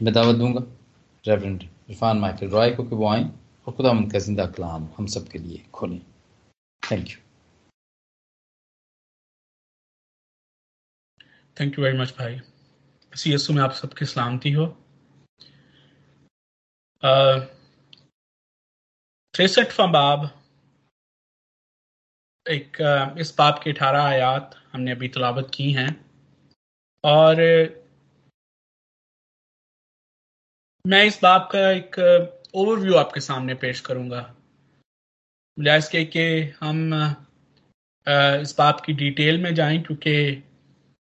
मैं दावत दूँगा। रेवरेंड इरफान माइकल रॉय को कि वो आए और खुदा का ज़िंदा कलाम हम सब के लिए खोलें। Thank you thank you very much भाई। सी एस में आप सबकी सलामती हो। तिरसठवा बाब। एक, इस बाब के अठारह आयात हमने अभी तलावत की हैं। और मैं इस बाब का एक ओवरव्यू आपके सामने पेश करूँगा। बजाय के कि हम इस बाब की डिटेल में जाएँ, क्योंकि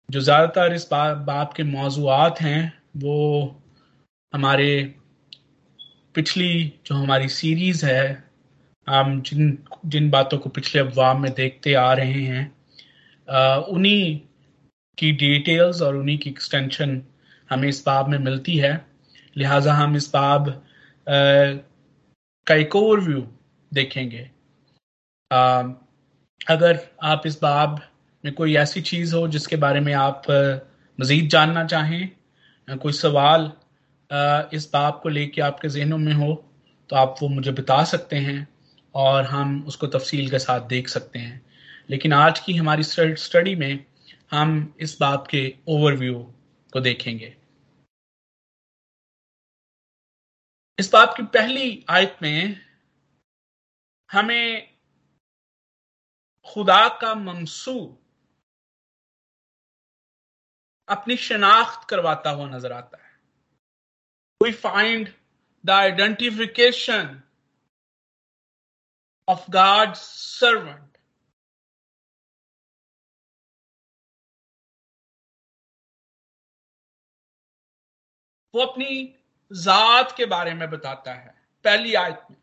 जो ज़्यादातर इस बाब के मौजूद हैं, वो हमारे पिछली जो हमारी सीरीज़ है, हम जिन जिन बातों को पिछले अफवाह में देखते आ रहे हैं उन्हीं की डिटेल्स और उन्हीं की एक्सटेंशन हमें इस बाब में मिलती है। लिहाजा हम इस बाब का एक ओवरव्यू देखेंगे। आ, अगर आप इस बाब में कोई ऐसी चीज़ हो जिसके बारे में आप मजीद जानना चाहें कोई सवाल इस बाब को लेके आपके जहनों में हो तो आप वो मुझे बता सकते हैं और हम उसको तफसील के साथ देख सकते हैं। लेकिन आज की हमारी स्टडी में हम इस बात के ओवरव्यू को देखेंगे। इस बात की पहली आयत में हमें खुदा का मंसूब अपनी शनाख्त करवाता हुआ नज़र आता है। We find the identification of God servant वो अपनी जात के बारे में बताता है, पहली आयत में।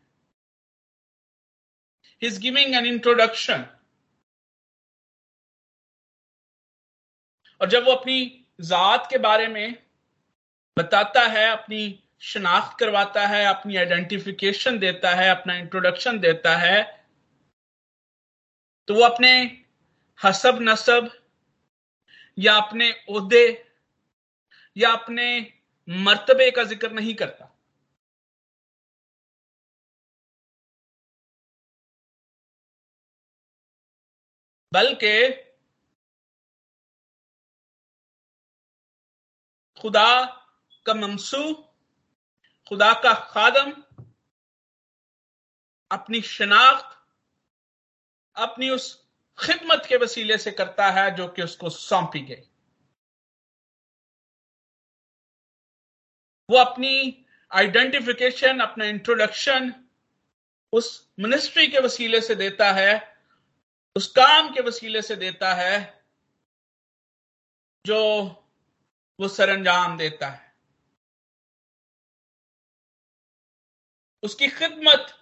इज़ गिविंग एन इंट्रोडक्शन और जब वो अपनी जात के बारे में बताता है, अपनी शनाख्त करवाता है, अपनी आइडेंटिफिकेशन देता है, अपना इंट्रोडक्शन देता है तो वो अपने हसब नसब या अपने ओहदे या अपने मर्तबे का ज़िक्र नहीं करता। बल्कि खुदा का ममसू, खुदा का खादम, अपनी शनाख्त, अपनी उस खिदमत के वसीले से करता है जो कि उसको सौंपी गई। वो अपनी आइडेंटिफिकेशन अपना इंट्रोडक्शन उस मिनिस्ट्री के वसीले से देता है, उस काम के वसीले से देता है, जो वो सरंजाम देता है। उसकी खिदमत,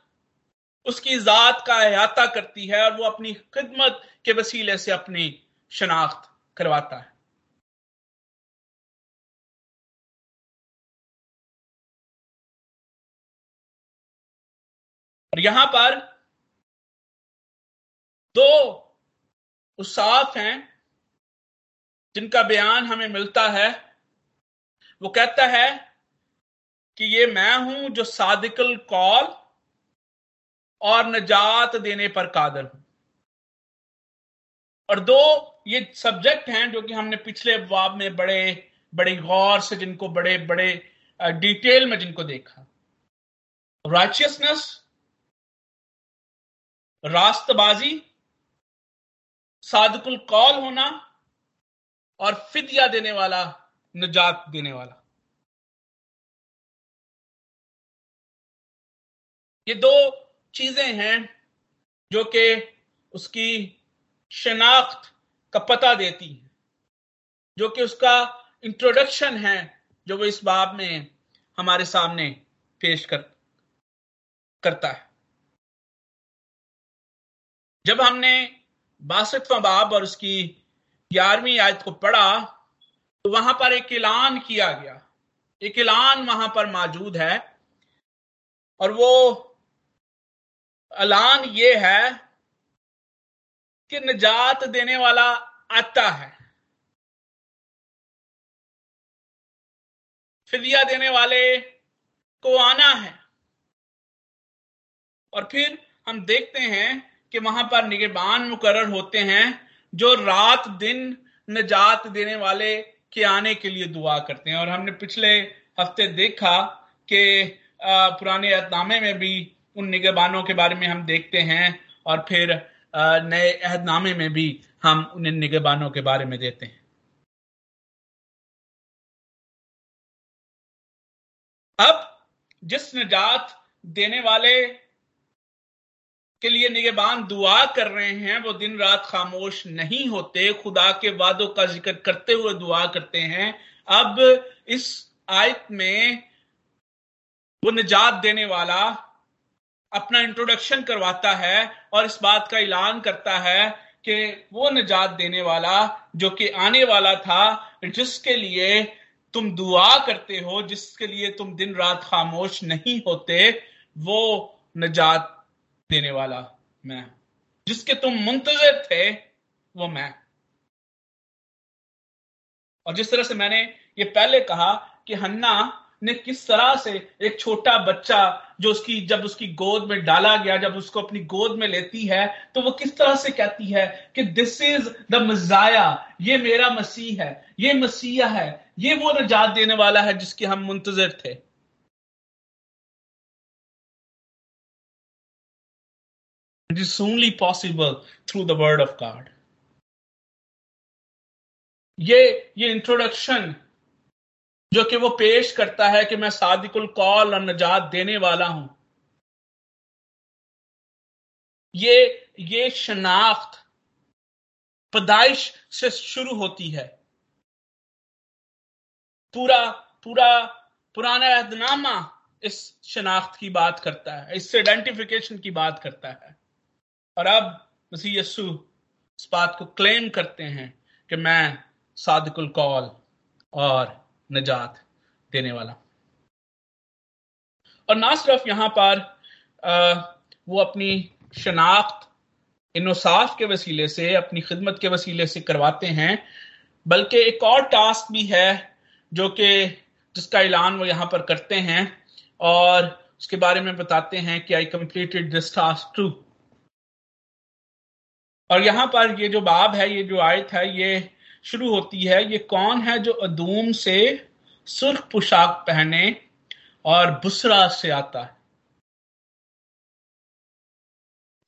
उसकी जात का अहाता करती है और वो अपनी खिदमत के वसीले से अपनी शनाख्त करवाता है। और यहाँ पर दो उसाफ हैं जिनका बयान हमें मिलता है। वो कहता है कि ये मैं हूँ जो सादिकल कॉल और नजात देने पर कादर हूँ। और दो ये सब्जेक्ट हैं जो कि हमने पिछले अफवाब में बड़े बड़े गौर से जिनको बड़े बड़े डिटेल में जिनको देखा। राइचियसनेस रास्तबाजी, सादकुल कौल होना और फिदिया देने वाला, निजात देने वाला। ये दो चीज़ें हैं जो कि उसकी शनाख्त का पता देती हैं, जो कि उसका इंट्रोडक्शन है, जो वो इस बाब में हमारे सामने पेश कर, करता है। जब हमने बासठवा बाब और उसकी ग्यारहवीं आयत को पढ़ा तो वहाँ पर एक ऐलान किया गया। एक ऐलान वहाँ पर मौजूद है और वो ऐलान ये है कि निजात देने वाला आता है। फिदिया देने वाले को आना है। और फिर हम देखते हैं कि वहाँ पर निगेबान मुकर होते हैं, जो रात दिन नजात देने वाले के आने के लिए दुआ करते हैं। और हमने पिछले हफ़्ते देखा कि पुराने अहदनामे में भी उन निगेबानों के बारे में हम देखते हैं, और फिर नए अहदनामे में भी हम उन निगेबानों के बारे में देते हैं। अब जिस निजात देने वाले के लिए निगेबान दुआ कर रहे हैं, वो दिन रात खामोश नहीं होते। खुदा के वादों का ज़िक्र करते हुए दुआ करते हैं। अब इस आयत में वो निजात देने वाला अपना इंट्रोडक्शन करवाता है और इस बात का ऐलान करता है कि वो निजात देने वाला, जो कि आने वाला था, जिसके लिए तुम दुआ करते हो, जिसके लिए तुम दिन रात खामोश नहीं होते, वो निजात देने वाला मैं। जिसके तुम मुंतजर थे, वो मैं। और जिस तरह से मैंने ये पहले कहा कि हन्ना ने किस तरह से एक छोटा बच्चा जो उसकी, जब उसकी गोद में डाला गया, जब उसको अपनी गोद में लेती है तो वो किस तरह से कहती है कि दिस इज़ द मजाया ये मेरा मसीह है, ये मसीहा है, ये वो नजात देने वाला है जिसके हम मुंतजर थे। It is only possible through the word of God. ये ये इंट्रोडक्शन जो कि वो पेश करता है कि मैं सादिकुल कौल और नजात देने वाला हूँ। ये ये शनाख्त, पैदाइश से शुरू होती है। पूरा पूरा, पुराना अहदनामा इस शनाख्त की बात करता है, इस आइडेंटिफिकेशन की बात करता है। और अब मसीह यस्सु इस बात को क्लेम करते हैं कि मैं सादिकुल कौल और नजात देने वाला। और ना सिर्फ़ यहाँ पर वो अपनी शनाख्त इनसाफ के वसीले से, अपनी खिदमत के वसीले से करवाते हैं। बल्कि एक और टास्क भी है जो कि जिसका ऐलान वो यहाँ पर करते हैं। और उसके बारे में बताते हैं कि I completed this task too और यहाँ पर ये जो बाब है, ये जो आयत है, ये शुरू होती है, ये कौन है जो अदूम से सुर्ख पोशाक पहने और बुसरा से आता है?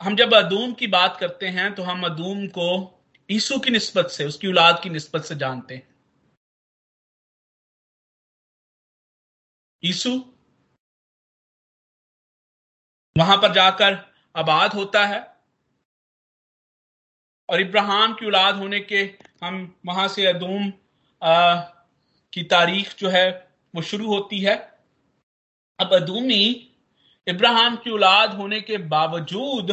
हम जब अदूम की बात करते हैं तो हम अदूम को ईसु की निस्बत से, उसकी औलाद की नस्बत से जानते हैं। ईसु, वहाँ पर जाकर आबाद होता है और इब्राहिम की औलाद होने के हम वहाँ से अदूम की तारीख जो है, वो शुरू होती है। अब अदूमी इब्राहिम की औलाद होने के बावजूद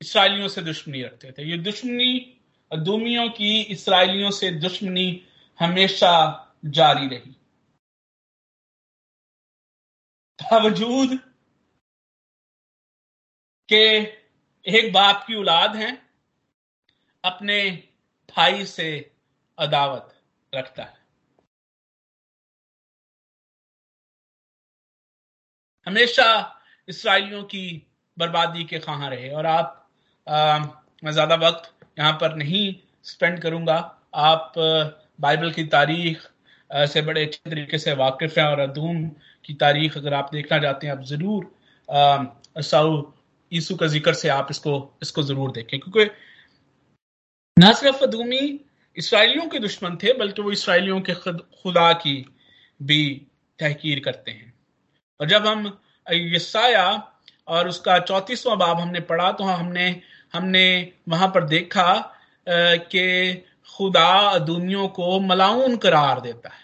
इसराइलियों से दुश्मनी रखते थे। ये दुश्मनी अदूमियों की, इसराइलियों से दुश्मनी हमेशा जारी रही। बावजूद के एक बाप की औलाद हैं अपने भाई से अदावत रखता है। हमेशा इसराइलियों की बर्बादी के कहा रहे और आप आ, मैं ज़्यादा वक्त यहाँ पर नहीं स्पेंड करूँगा। आप बाइबल की तारीख से बड़े अच्छे तरीके से वाकिफ हैं और अदूम की तारीख अगर आप देखना चाहते हैं आप ज़रूर साउ ईसु का ज़िक्र से आप इसको इसको ज़रूर देखें। क्योंकि न सिर्फ़ अदूमी इसराइलियों के दुश्मन थे, बल्कि वो इसराइलियों के खुदा की भी तहकीर करते हैं। और जब हम यसाया और उसका चौतीसवां बाब हमने पढ़ा तो हमने हमने वहाँ पर देखा कि खुदा अदूमियों को मलाउन करार देता है।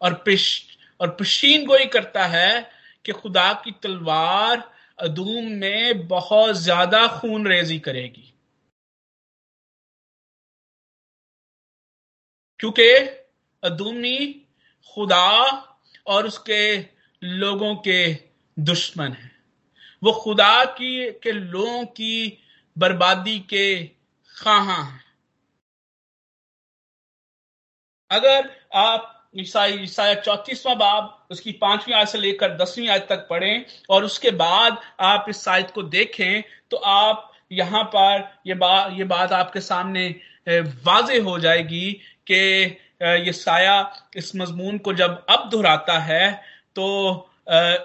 और पिश, और पशीन गोई करता है कि खुदा की तलवार अदूम में बहुत ज़्यादा खून रेजी करेगी। क्योंकि अदूमी खुदा और उसके लोगों के दुश्मन है। वो खुदा की, के लोगों की बर्बादी के खाहा हैं। अगर आप ईसाई ईसाया चौतीसवा बाब, उसकी पांचवी आयत से लेकर दसवीं आयत तक पढ़ें और उसके बाद आप इस आयत को देखें तो आप यहाँ पर ये बात ये बात आपके सामने वाजे हो जाएगी कि ये साया इस मजमून को जब अब दोहराता है तो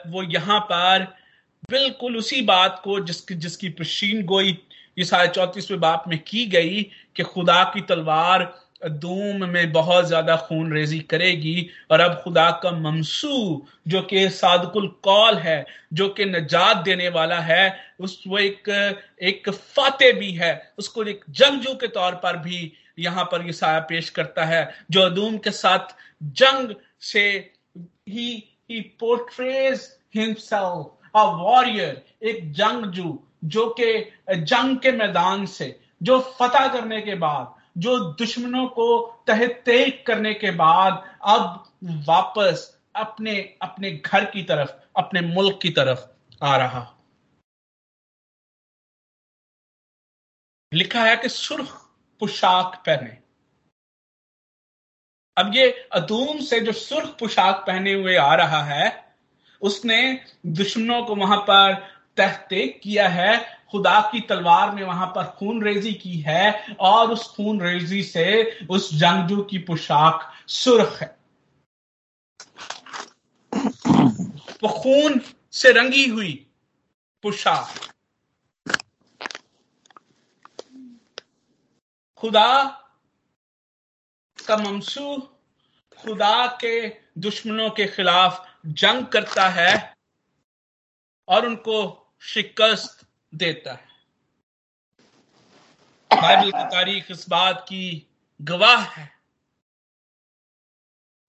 वो यहाँ पर बिल्कुल उसी बात को जिसकी जिसकी प्रशीन गोई ये साढ़े चौतीसवें बाप में की गई कि खुदा की तलवार दूम में बहुत ज़्यादा खून रेजी करेगी और अब खुदा का ममसू जो कि सादकुल कौल है, जो कि नजात देने वाला है, उस, वो एक एक फाते भी है, उसको एक जंगजू के तौर पर भी यहाँ पर ये साया पेश करता है, जो अदूम के साथ जंग से ही ही पोर्ट्रेज हिमसेल्फ अ वॉरियर एक जंगजू जो कि जंग के मैदान से, जो फतह करने के बाद, जो दुश्मनों को तहत करने के बाद, अब वापस अपने अपने घर की तरफ़, अपने मुल्क की तरफ़ आ रहा। लिखा है कि सुर्ख पोशाक पहने। अब ये अदूम से जो सुर्ख पोशाक पहने हुए आ रहा है, उसने दुश्मनों को वहाँ पर तहते किया है। खुदा की तलवार ने वहाँ पर खून रेजी की है और उस खून रेजी से उस जंगजू की पोशाक सुर्ख है। वो खून से रंगी हुई पोशाक खुदा का ममसू खुदा के दुश्मनों के खिलाफ जंग करता है और उनको शिकस्त देता है। बाइबल की तारीख इस बात की गवाह है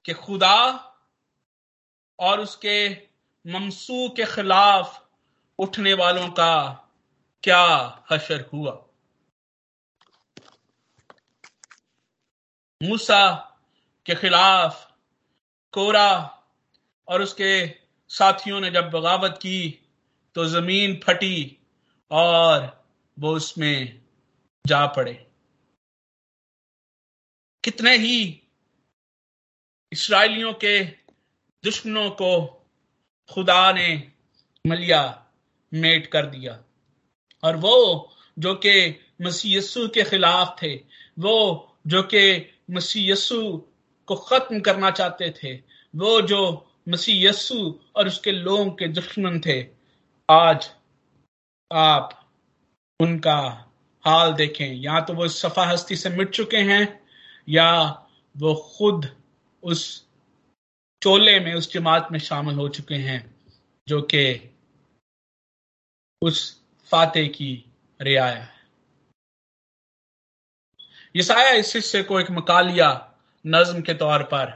कि खुदा और उसके ममसू के खिलाफ उठने वालों का क्या हशर हुआ। मूसा के खिलाफ कोरा और उसके साथियों ने जब बगावत की तो ज़मीन फटी और वो उसमें जा पड़े। कितने ही इसराइलियों के दुश्मनों को खुदा ने मलिया मेट कर दिया। और वो जो कि मसीह यस्सु के खिलाफ थे, वो जो कि मसीह यस्सु को खत्म करना चाहते थे। वो जो मसीह यस्सु और उसके लोगों के दुश्मन थे, आज आप उनका हाल देखें। या तो वो सफ़ा हस्ती से मिट चुके हैं, या वो खुद उस चोले में, उस जमात में शामिल हो चुके हैं, जो कि उस फाते की रियाया है। यसाया इस हिस्से को एक मकालिया नज्म के तौर पर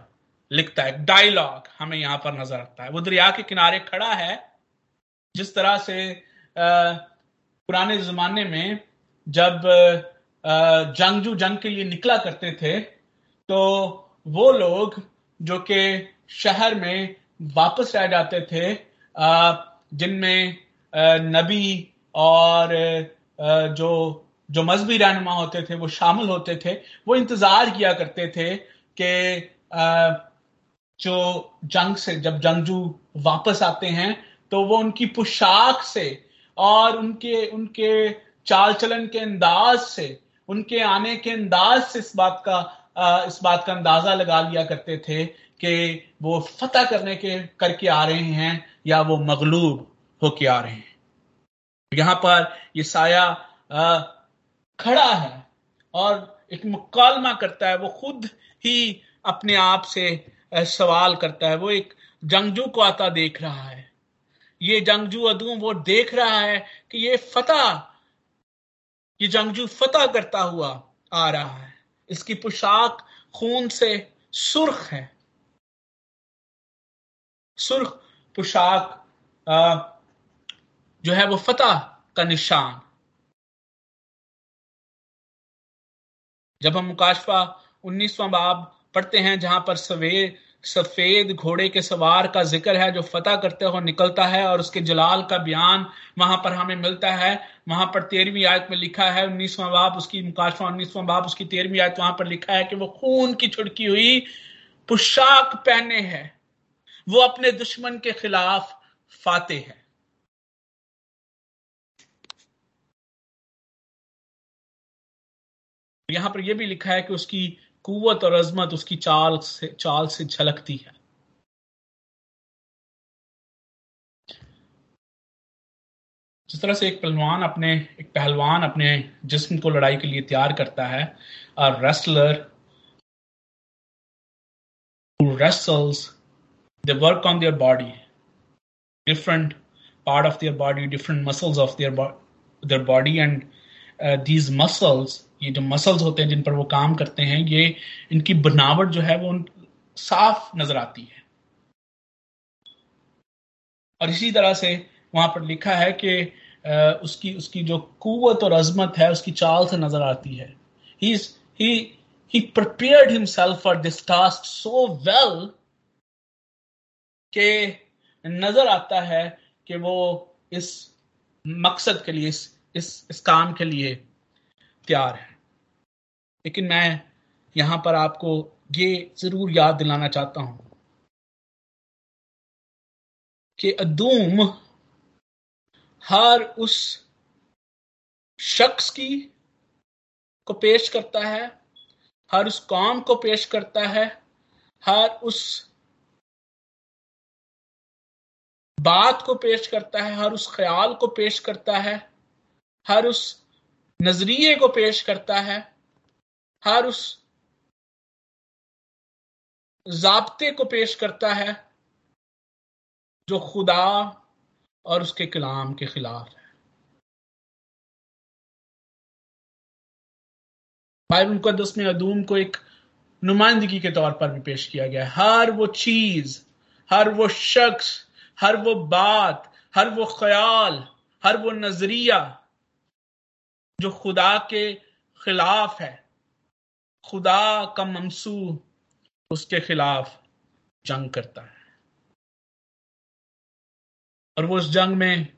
लिखता है डायलॉग हमें यहाँ पर नज़र आता है। वो दरिया के किनारे खड़ा है जिस तरह से आ, पुराने जमाने में जब जंगजू जंग के लिए निकला करते थे तो वो लोग जो कि शहर में वापस रह जाते थे जिनमें नबी और जो जो मजहबी रहनुमा होते थे, वो शामिल होते थे, वो इंतज़ार किया करते थे कि जो जंग से, जब जंगजू वापस आते हैं तो वो उनकी पोशाक से और उनके उनके चाल चलन के अंदाज से, उनके आने के अंदाज से इस बात का इस बात का अंदाज़ा लगा लिया करते थे कि वो फतह करने के, करके आ रहे हैं या वो मगलूब होके आ रहे हैं। यहाँ पर ये साया खड़ा है और एक मुकालमा करता है, वो खुद ही अपने आप से सवाल करता है। वो एक जंगजू को आता देख रहा है। ये जंगजू अदूम वो देख रहा है कि ये फतह, ये जंगजू फतह करता हुआ आ रहा है। इसकी पोशाक खून से सुर्ख है। सुर्ख पोशाक जो है वो फतह का निशान। जब हम मुकाशफा उन्नीसवा बाब पढ़ते हैं, जहाँ पर सवेर सफ़ेद घोड़े के सवार का ज़िक्र है, जो फतह करते हुए निकलता है और उसके जलाल का बयान वहाँ पर हमें मिलता है। वहाँ पर तेरहवीं आयत में लिखा है, उन्नीसवां बाप उसकी मुकाशवा उन्नीसवां बाप उसकी तेरहवीं आयत वहाँ पर लिखा है कि वो खून की छुड़की हुई पोशाक पहने हैं। वो अपने दुश्मन के खिलाफ फाते है। तो यहाँ पर यह भी लिखा है कि उसकी कुवत और अजमत उसकी चाल से चाल से झलकती है। जिस तरह से एक पहलवान अपने, एक पहलवान अपने जिस्म को लड़ाई के लिए तैयार करता है और wrestler wrestlers they work on their body different part of their body different muscles of their their body and these muscles ये जो मसल्स होते हैं जिन पर वो काम करते हैं ये इनकी बनावट जो है वो साफ़ नज़र आती है। और इसी तरह से वहाँ पर लिखा है कि उसकी उसकी जो कुवत और अजमत है उसकी चाल से नज़र आती है। He he he prepared himself for this task so well के नज़र आता है कि वो इस मकसद के लिए इस इस, इस काम के लिए तैयार है। लेकिन मैं यहाँ पर आपको ये ज़रूर याद दिलाना चाहता हूँ कि अदूम हर उस शख्स की को पेश करता है, हर उस कौम को पेश करता है, हर उस बात को पेश करता है, हर उस ख्याल को पेश करता है, हर उस नज़रिए को पेश करता है, हर उस जाब्ते को पेश करता है, जो खुदा और उसके कलाम के खिलाफ है। बाइबल मुकदस में अदूम को एक नुमाइंदगी के तौर पर भी पेश किया गया है। हर वो चीज़, हर वो शख्स, हर वो बात, हर वो ख्याल, हर वो नज़रिया जो खुदा के खिलाफ है, खुदा का ममसू उसके खिलाफ जंग करता है। और वो उस जंग में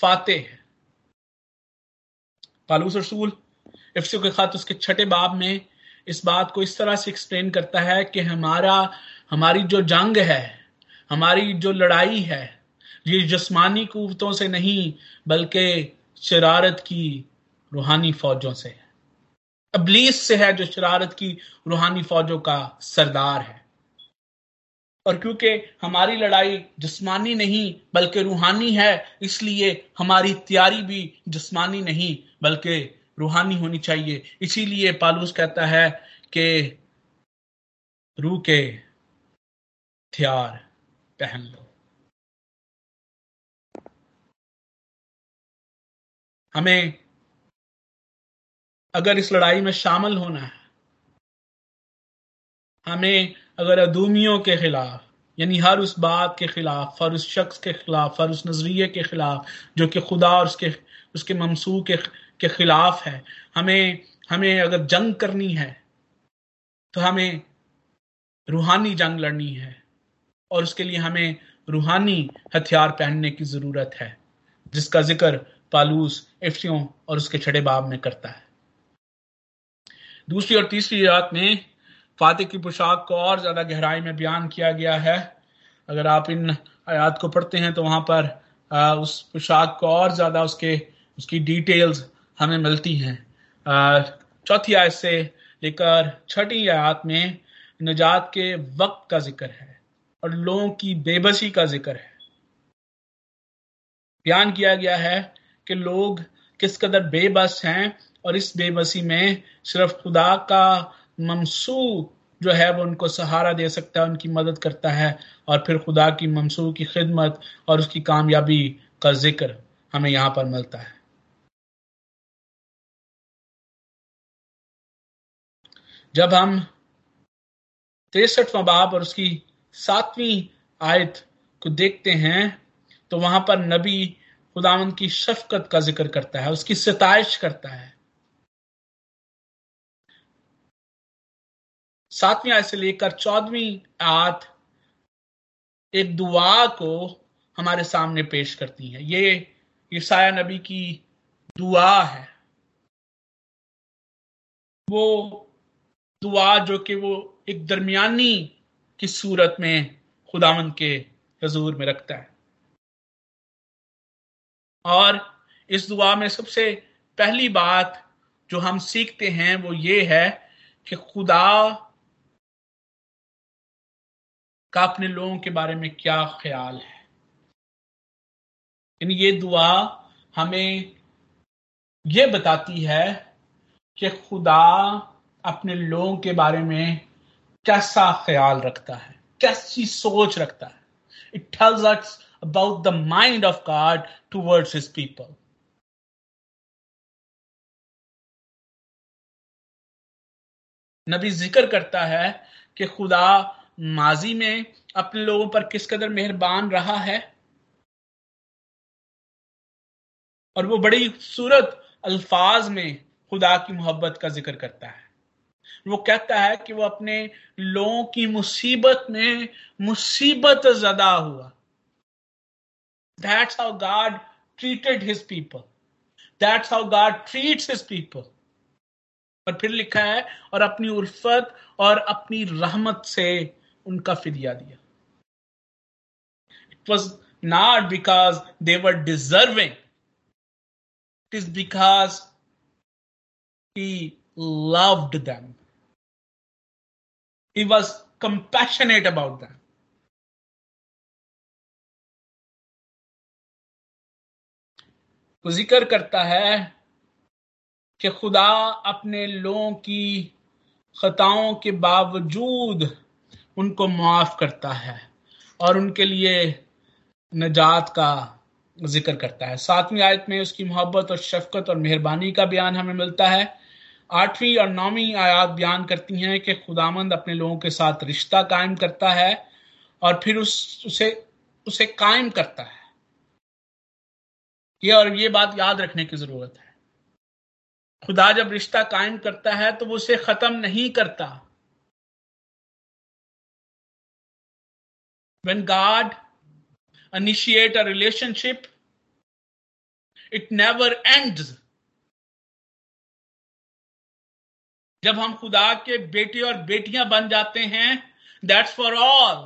फाते है। पालूस रसूल इफ्सू के खात उसके छठे बाब में इस बात को इस तरह से एक्सप्लेन करता है कि हमारा, हमारी जो जंग है, हमारी जो लड़ाई है, ये जस्मानी कुवतों से नहीं, बल्कि शरारत की रूहानी फौजों से है। अबलीस से है जो शरारत की रूहानी फौजों का सरदार है। और क्योंकि हमारी लड़ाई जिस्मानी नहीं, बल्कि रूहानी है, इसलिए हमारी तैयारी भी जिस्मानी नहीं, बल्कि रूहानी होनी चाहिए। इसीलिए पालूस कहता है कि रूह के हथियार पहन लो। हमें अगर इस लड़ाई में शामिल होना है, हमें अगर अदूमियों के खिलाफ, यानी हर उस बात के खिलाफ, हर उस शख्स के खिलाफ, हर उस नज़रिए के खिलाफ, जो कि खुदा और उसके उसके ममसू के के खिलाफ है, हमें हमें अगर जंग करनी है तो हमें रूहानी जंग लड़नी है, और उसके लिए हमें रूहानी हथियार पहनने की ज़रूरत है, जिसका ज़िक्र पालूस, इफ्सियों और उसके छठे बाब में करता है। दूसरी और तीसरी रात में फातिह की पोशाक को और ज़्यादा गहराई में बयान किया गया है। अगर आप इन आयात को पढ़ते हैं तो वहाँ पर आ, उस पोशाक को और ज़्यादा उसके उसकी डिटेल्स हमें मिलती हैं। चौथी आयत से लेकर छठी आयत में निजात के वक्त का ज़िक्र है और लोगों की बेबसी का ज़िक्र है। बयान किया गया है कि लोग किस कदर बेबस हैं और इस बेबसी में सिर्फ़ खुदा का ममसू जो है, वो उनको सहारा दे सकता है, उनकी मदद करता है और फिर खुदा की ममसू की खिदमत और उसकी कामयाबी का ज़िक्र हमें यहाँ पर मिलता है। जब हम तिरसठवा बाब और उसकी सातवीं आयत को देखते हैं तो वहाँ पर नबी खुदावन की शफकत का ज़िक्र करता है, उसकी सताइश करता है। सातवीं आयत से लेकर चौदहवीं आयत एक दुआ को हमारे सामने पेश करती है। ये ईसाया नबी की दुआ है। वो दुआ जो कि वो एक दरमियानी की सूरत में खुदावन के हजूर में रखता है। और इस दुआ में सबसे पहली बात जो हम सीखते हैं वो ये है कि खुदा का अपने लोगों के बारे में क्या ख्याल है? इन ये दुआ हमें ये बताती है कि खुदा अपने लोगों के बारे में कैसा ख्याल रखता है, कैसी सोच रखता है। It tells us about the mind of God towards his people नबी ज़िक्र करता है कि खुदा माजी में अपने लोगों पर किस कदर मेहरबान रहा है? और वो बड़ी खूबसूरत अल्फाज में खुदा की मोहब्बत का ज़िक्र करता है। वो कहता है कि वो अपने लोगों की मुसीबत में मुसीबत ज़्यादा हुआ। That's how God treated his people that's how God treats his people और फिर लिखा है, और अपनी उल्फत और अपनी रहमत से उनका फिदिया दिया it was not because they were deserving it is because he loved them. He was compassionate about them. वो ज़िक्र करता है कि खुदा अपने लोगों की खताओं के बावजूद उनको माफ़ करता है और उनके लिए नजात का ज़िक्र करता है। सातवीं आयत में उसकी मोहब्बत और शफकत और मेहरबानी का बयान हमें मिलता है। आठवीं और नौवीं आयात बयान करती हैं कि खुदामंद अपने लोगों के साथ रिश्ता कायम करता है और फिर उस, उसे उसे कायम करता है। ये और ये बात याद रखने की ज़रूरत है। खुदा जब रिश्ता कायम करता है तो वो उसे खत्म नहीं करता। When God initiate a relationship, it never ends. जब हम खुदा के बेटे और बेटियाँ बन जाते हैं दैट्स फॉर ऑल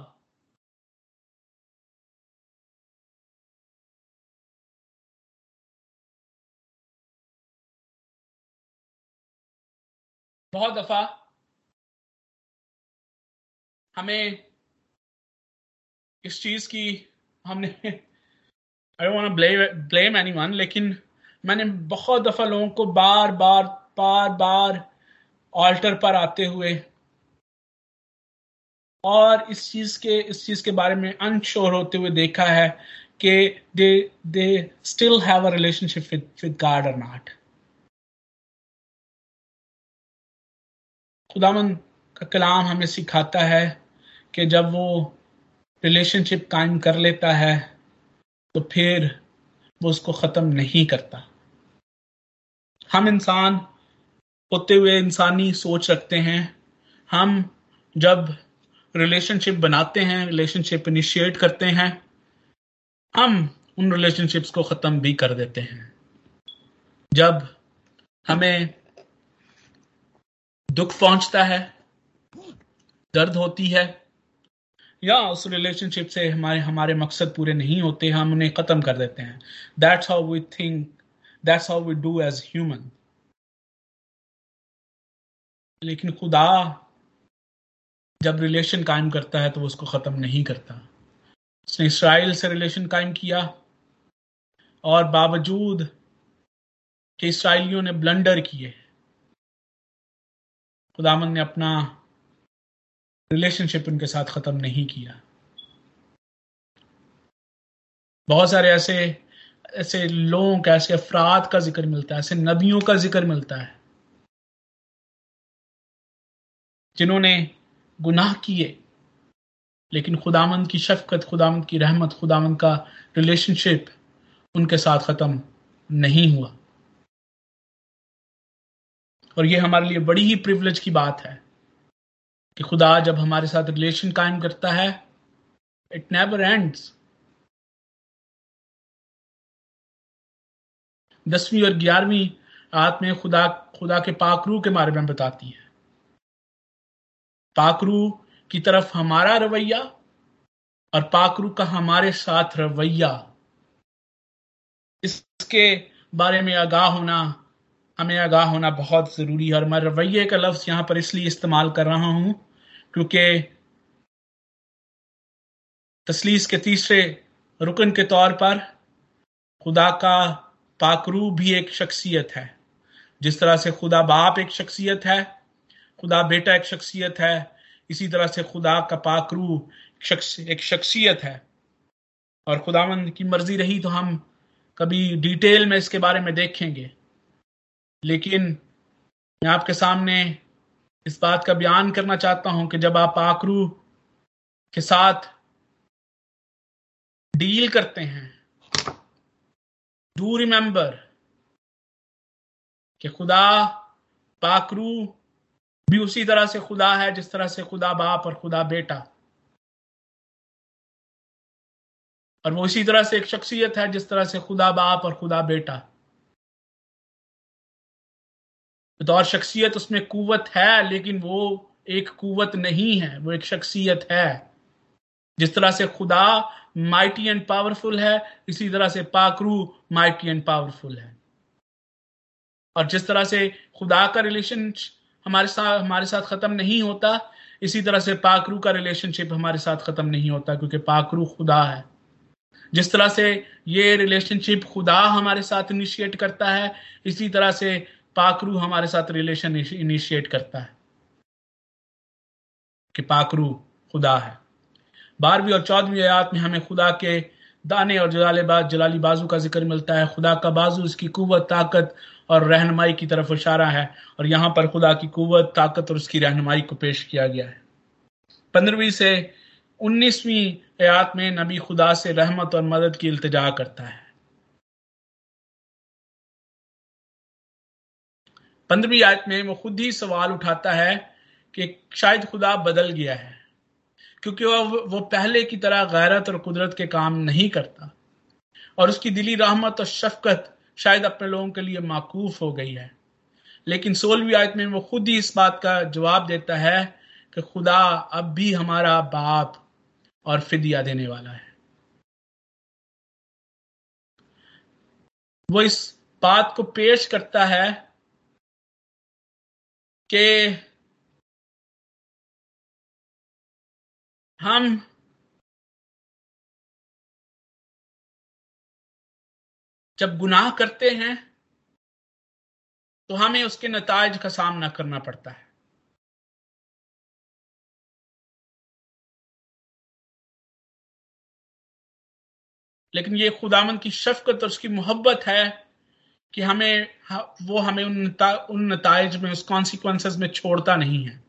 बहुत दफ़ा हमें इस चीज़ की हमने I don't blame blame anyone लेकिन मैंने बहुत दफ़ा लोगों को बार बार बार बार ऑल्टर पर आते हुए और इस चीज़ के, इस चीज़ के बारे में अनश्योर होते हुए देखा है कि they they still have a relationship with with God और नॉट खुदामन का कलाम हमें सिखाता है कि जब वो रिलेशनशिप कायम कर लेता है तो फिर वो उसको ख़त्म नहीं करता। हम इंसान, होते हुए इंसानी सोच रखते हैं। हम जब रिलेशनशिप बनाते हैं रिलेशनशिप इनिशिएट करते हैं, हम उन रिलेशनशिप्स को ख़त्म भी कर देते हैं। जब हमें दुख पहुँचता है, दर्द होती है या उस रिलेशनशिप से हमारे हमारे मकसद पूरे नहीं होते, हम उन्हें खत्म कर देते हैं। That's how we think that's how we do as human लेकिन खुदा जब रिलेशन कायम करता है तो वो उसको खत्म नहीं करता। उसने इसराइल से रिलेशन कायम किया, और बावजूद कि इसराइलियों ने ब्लंडर किए खुदामन ने अपना रिलेशनशिप उनके साथ खत्म नहीं किया। बहुत सारे ऐसे ऐसे लोगों का, ऐसे अफराद का ज़िक्र मिलता है, ऐसे नबियों का ज़िक्र मिलता है, जिन्होंने गुनाह किए, लेकिन खुदामंद की शफकत, खुदामंद की रहमत, खुदामंद का रिलेशनशिप उनके साथ खत्म नहीं हुआ। और ये हमारे लिए बड़ी ही प्रिविलेज की बात है। कि खुदा जब हमारे साथ रिलेशन कायम करता है इट नेवर एंड्स दसवीं और ग्यारहवीं आत में खुदा खुदा के पाकरू के बारे में बताती है। पाकरू की तरफ़ हमारा रवैया और पाकरू का हमारे साथ रवैया। इसके बारे में आगाह होना हमें आगाह होना बहुत ज़रूरी है और मैं रवैये का लफ्ज यहाँ पर इसलिए इस्तेमाल कर रहा हूँ क्योंकि तसलीस के तीसरे रुकन के तौर पर खुदा का पाकरू भी एक शख्सियत है। जिस तरह से खुदा बाप एक शख्सियत है, खुदा बेटा एक शख्सियत है, इसी तरह से खुदा का पाकरू एक शख्सियत है। और खुदावंद की मर्ज़ी रही तो हम कभी डिटेल में इसके बारे में देखेंगे। लेकिन मैं आपके सामने इस बात का बयान करना चाहता हूँ कि जब आप पाकरू के साथ डील करते हैं, डू रिमेंबर कि खुदा पाकरू भी उसी तरह से खुदा है जिस तरह से खुदा बाप और खुदा बेटा। और वो इसी तरह से एक शख्सियत है जिस तरह से खुदा बाप और खुदा बेटा। बतौर शख्सियत उसमें कुवत है, लेकिन वो एक कुवत नहीं है, वो एक शख्सियत है। जिस तरह से खुदा माइटी एंड पावरफुल है, इसी तरह से पाकरू माइटी एंड पावरफुल है। और जिस तरह से खुदा का रिलेशन हमारे साथ हमारे साथ खत्म नहीं होता, इसी तरह से पाकरू का रिलेशनशिप हमारे साथ खत्म नहीं होता, क्योंकि पाकरू खुदा है। जिस तरह से ये रिलेशनशिप खुदा हमारे साथ इनिशिएट करता है, इसी तरह से पाकरू हमारे साथ रिलेशन इनिशिएट करता है कि पाकरू खुदा है। बारहवीं और चौदहवीं आयात में हमें खुदा के दाने और जलाले बाज जलाली बाजू का ज़िक्र मिलता है। खुदा का बाजू उसकी कुवत, ताकत और रहनुमाई की तरफ़ इशारा है और यहाँ पर खुदा की कुवत, ताकत और उसकी रहनुमाई को पेश किया गया है। पंद्रहवीं से उन्नीसवीं आयात में नबी खुदा से रहमत और मदद की इल्तजा करता है। पंद्रहवीं आयत में वो खुद ही सवाल उठाता है कि शायद खुदा बदल गया है, क्योंकि वह, वो पहले की तरह गैरत और कुदरत के काम नहीं करता। और उसकी दिली रहमत और शफकत शायद अपने लोगों के लिए माकूफ हो गई है। लेकिन सोलहवीं आयत में वो खुद ही इस बात का जवाब देता है कि खुदा अब भी हमारा बाप और फिदिया देने वाला है। वो इस बात को पेश करता है कि हम जब गुनाह करते हैं तो हमें उसके नतज का सामना करना पड़ता है। लेकिन ये खुदामन की शफकत और उसकी मोहब्बत है कि हमें वो हमें उन उन नतज में, उस कॉन्सिक्वेंसेस में छोड़ता नहीं है।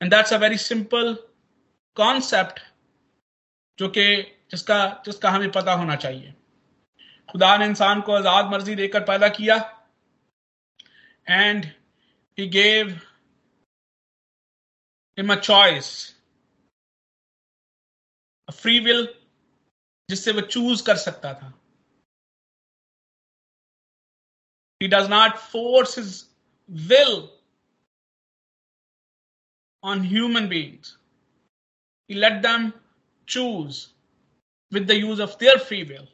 And that's a very simple concept जो कि जिसका जिसका हमें पता होना चाहिए। खुदा ने इंसान को आज़ाद मर्ज़ी देकर पैदा किया। And he gave him a choice free will जिससे वो चूज़ कर सकता था। He does not force his will on human beings he let them choose with the use of their free will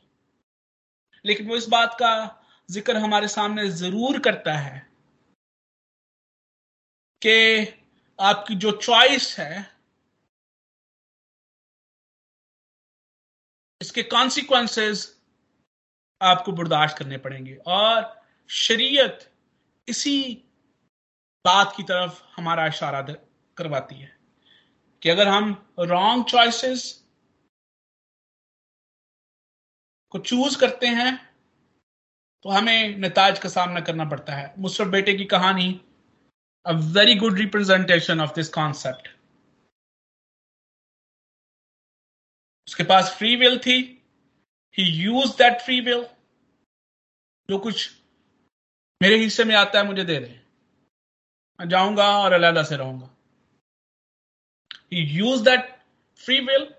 लेकिन वो इस बात का ज़िक्र हमारे सामने ज़रूर करता है कि आपकी जो चॉइस है इसके कॉन्सिक्वेंसेस आपको बर्दाश्त करने पड़ेंगे और शरीयत इसी बात की तरफ़ हमारा इशारा करवाती है कि अगर हम रॉन्ग चॉइसेस को चूज़ करते हैं तो हमें नताज का सामना करना पड़ता है। मुसरफ बेटे की कहानी a very good representation of this concept उसके पास फ्री विल थी। He use that free will जो कुछ मेरे हिस्से में आता है, मुझे दे दे। जाऊँगा और अलहदा से रहूँगा। यूज़ दैट फ्री विल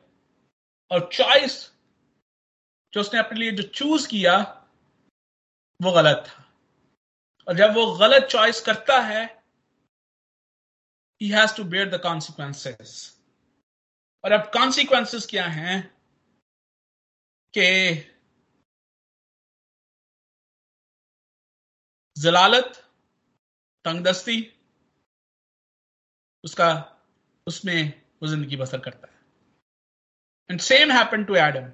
और चॉइस जो उसने अपने लिए जो चूज़ किया, वो गलत था। और जब वो गलत चॉइस करता है ही has to bear the consequences और अब कॉन्सिक्वेंसेस क्या हैं? कि जलालत, तंगदस्ती, उसका, उसमें वो ज़िंदगी बसर करता है। And same happen to Adam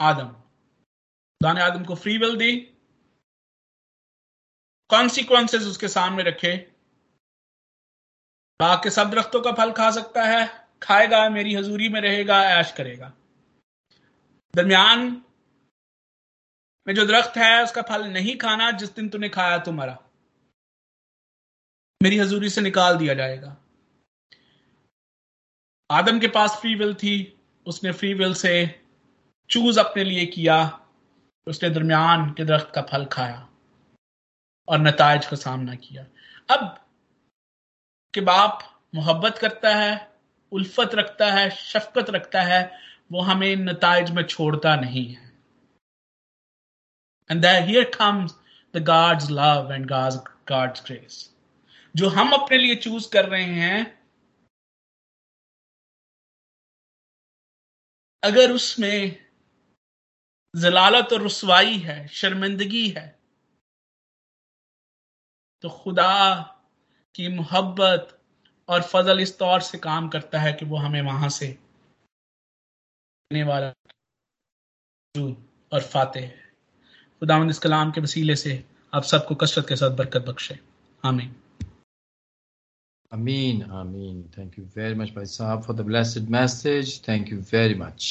आदम खुदा ने आदम को फ्री विल दी। कॉन्सिक्वेंसेस उसके सामने रखे। बाग के सब दरख्तों का फल खा सकता है, खाएगा, मेरी हजूरी में रहेगा, ऐश करेगा। दरमियान में जो दरख्त है, उसका फल नहीं खाना, जिस दिन तूने खाया तो मरा। मेरी हजूरी से निकाल दिया जाएगा। आदम के पास फ्री विल थी, उसने फ्री विल से चूज़ अपने लिए किया, उसने दरमियान के दरख्त का फल खाया और नतज का सामना किया। अब के बाप मोहब्बत करता है, उल्फत रखता है, शफकत रखता है, वो हमें नतज में छोड़ता नहीं है। And here comes the God's love and God's God's grace जो हम अपने लिए चूज़ कर रहे हैं, अगर उसमें जलालत और रसवाई है, शर्मिंदगी है तो खुदा की मोहब्बत और फजल इस तौर से काम करता है कि वो हमें वहाँ से वाला और फाते है। खुदा इस कलाम के वसीले से आप सबको कसरत के साथ बरकत बख्शे आमीन Amin, Amin. Thank you very much, Bhai Sahab, for the blessed message. Thank you very much.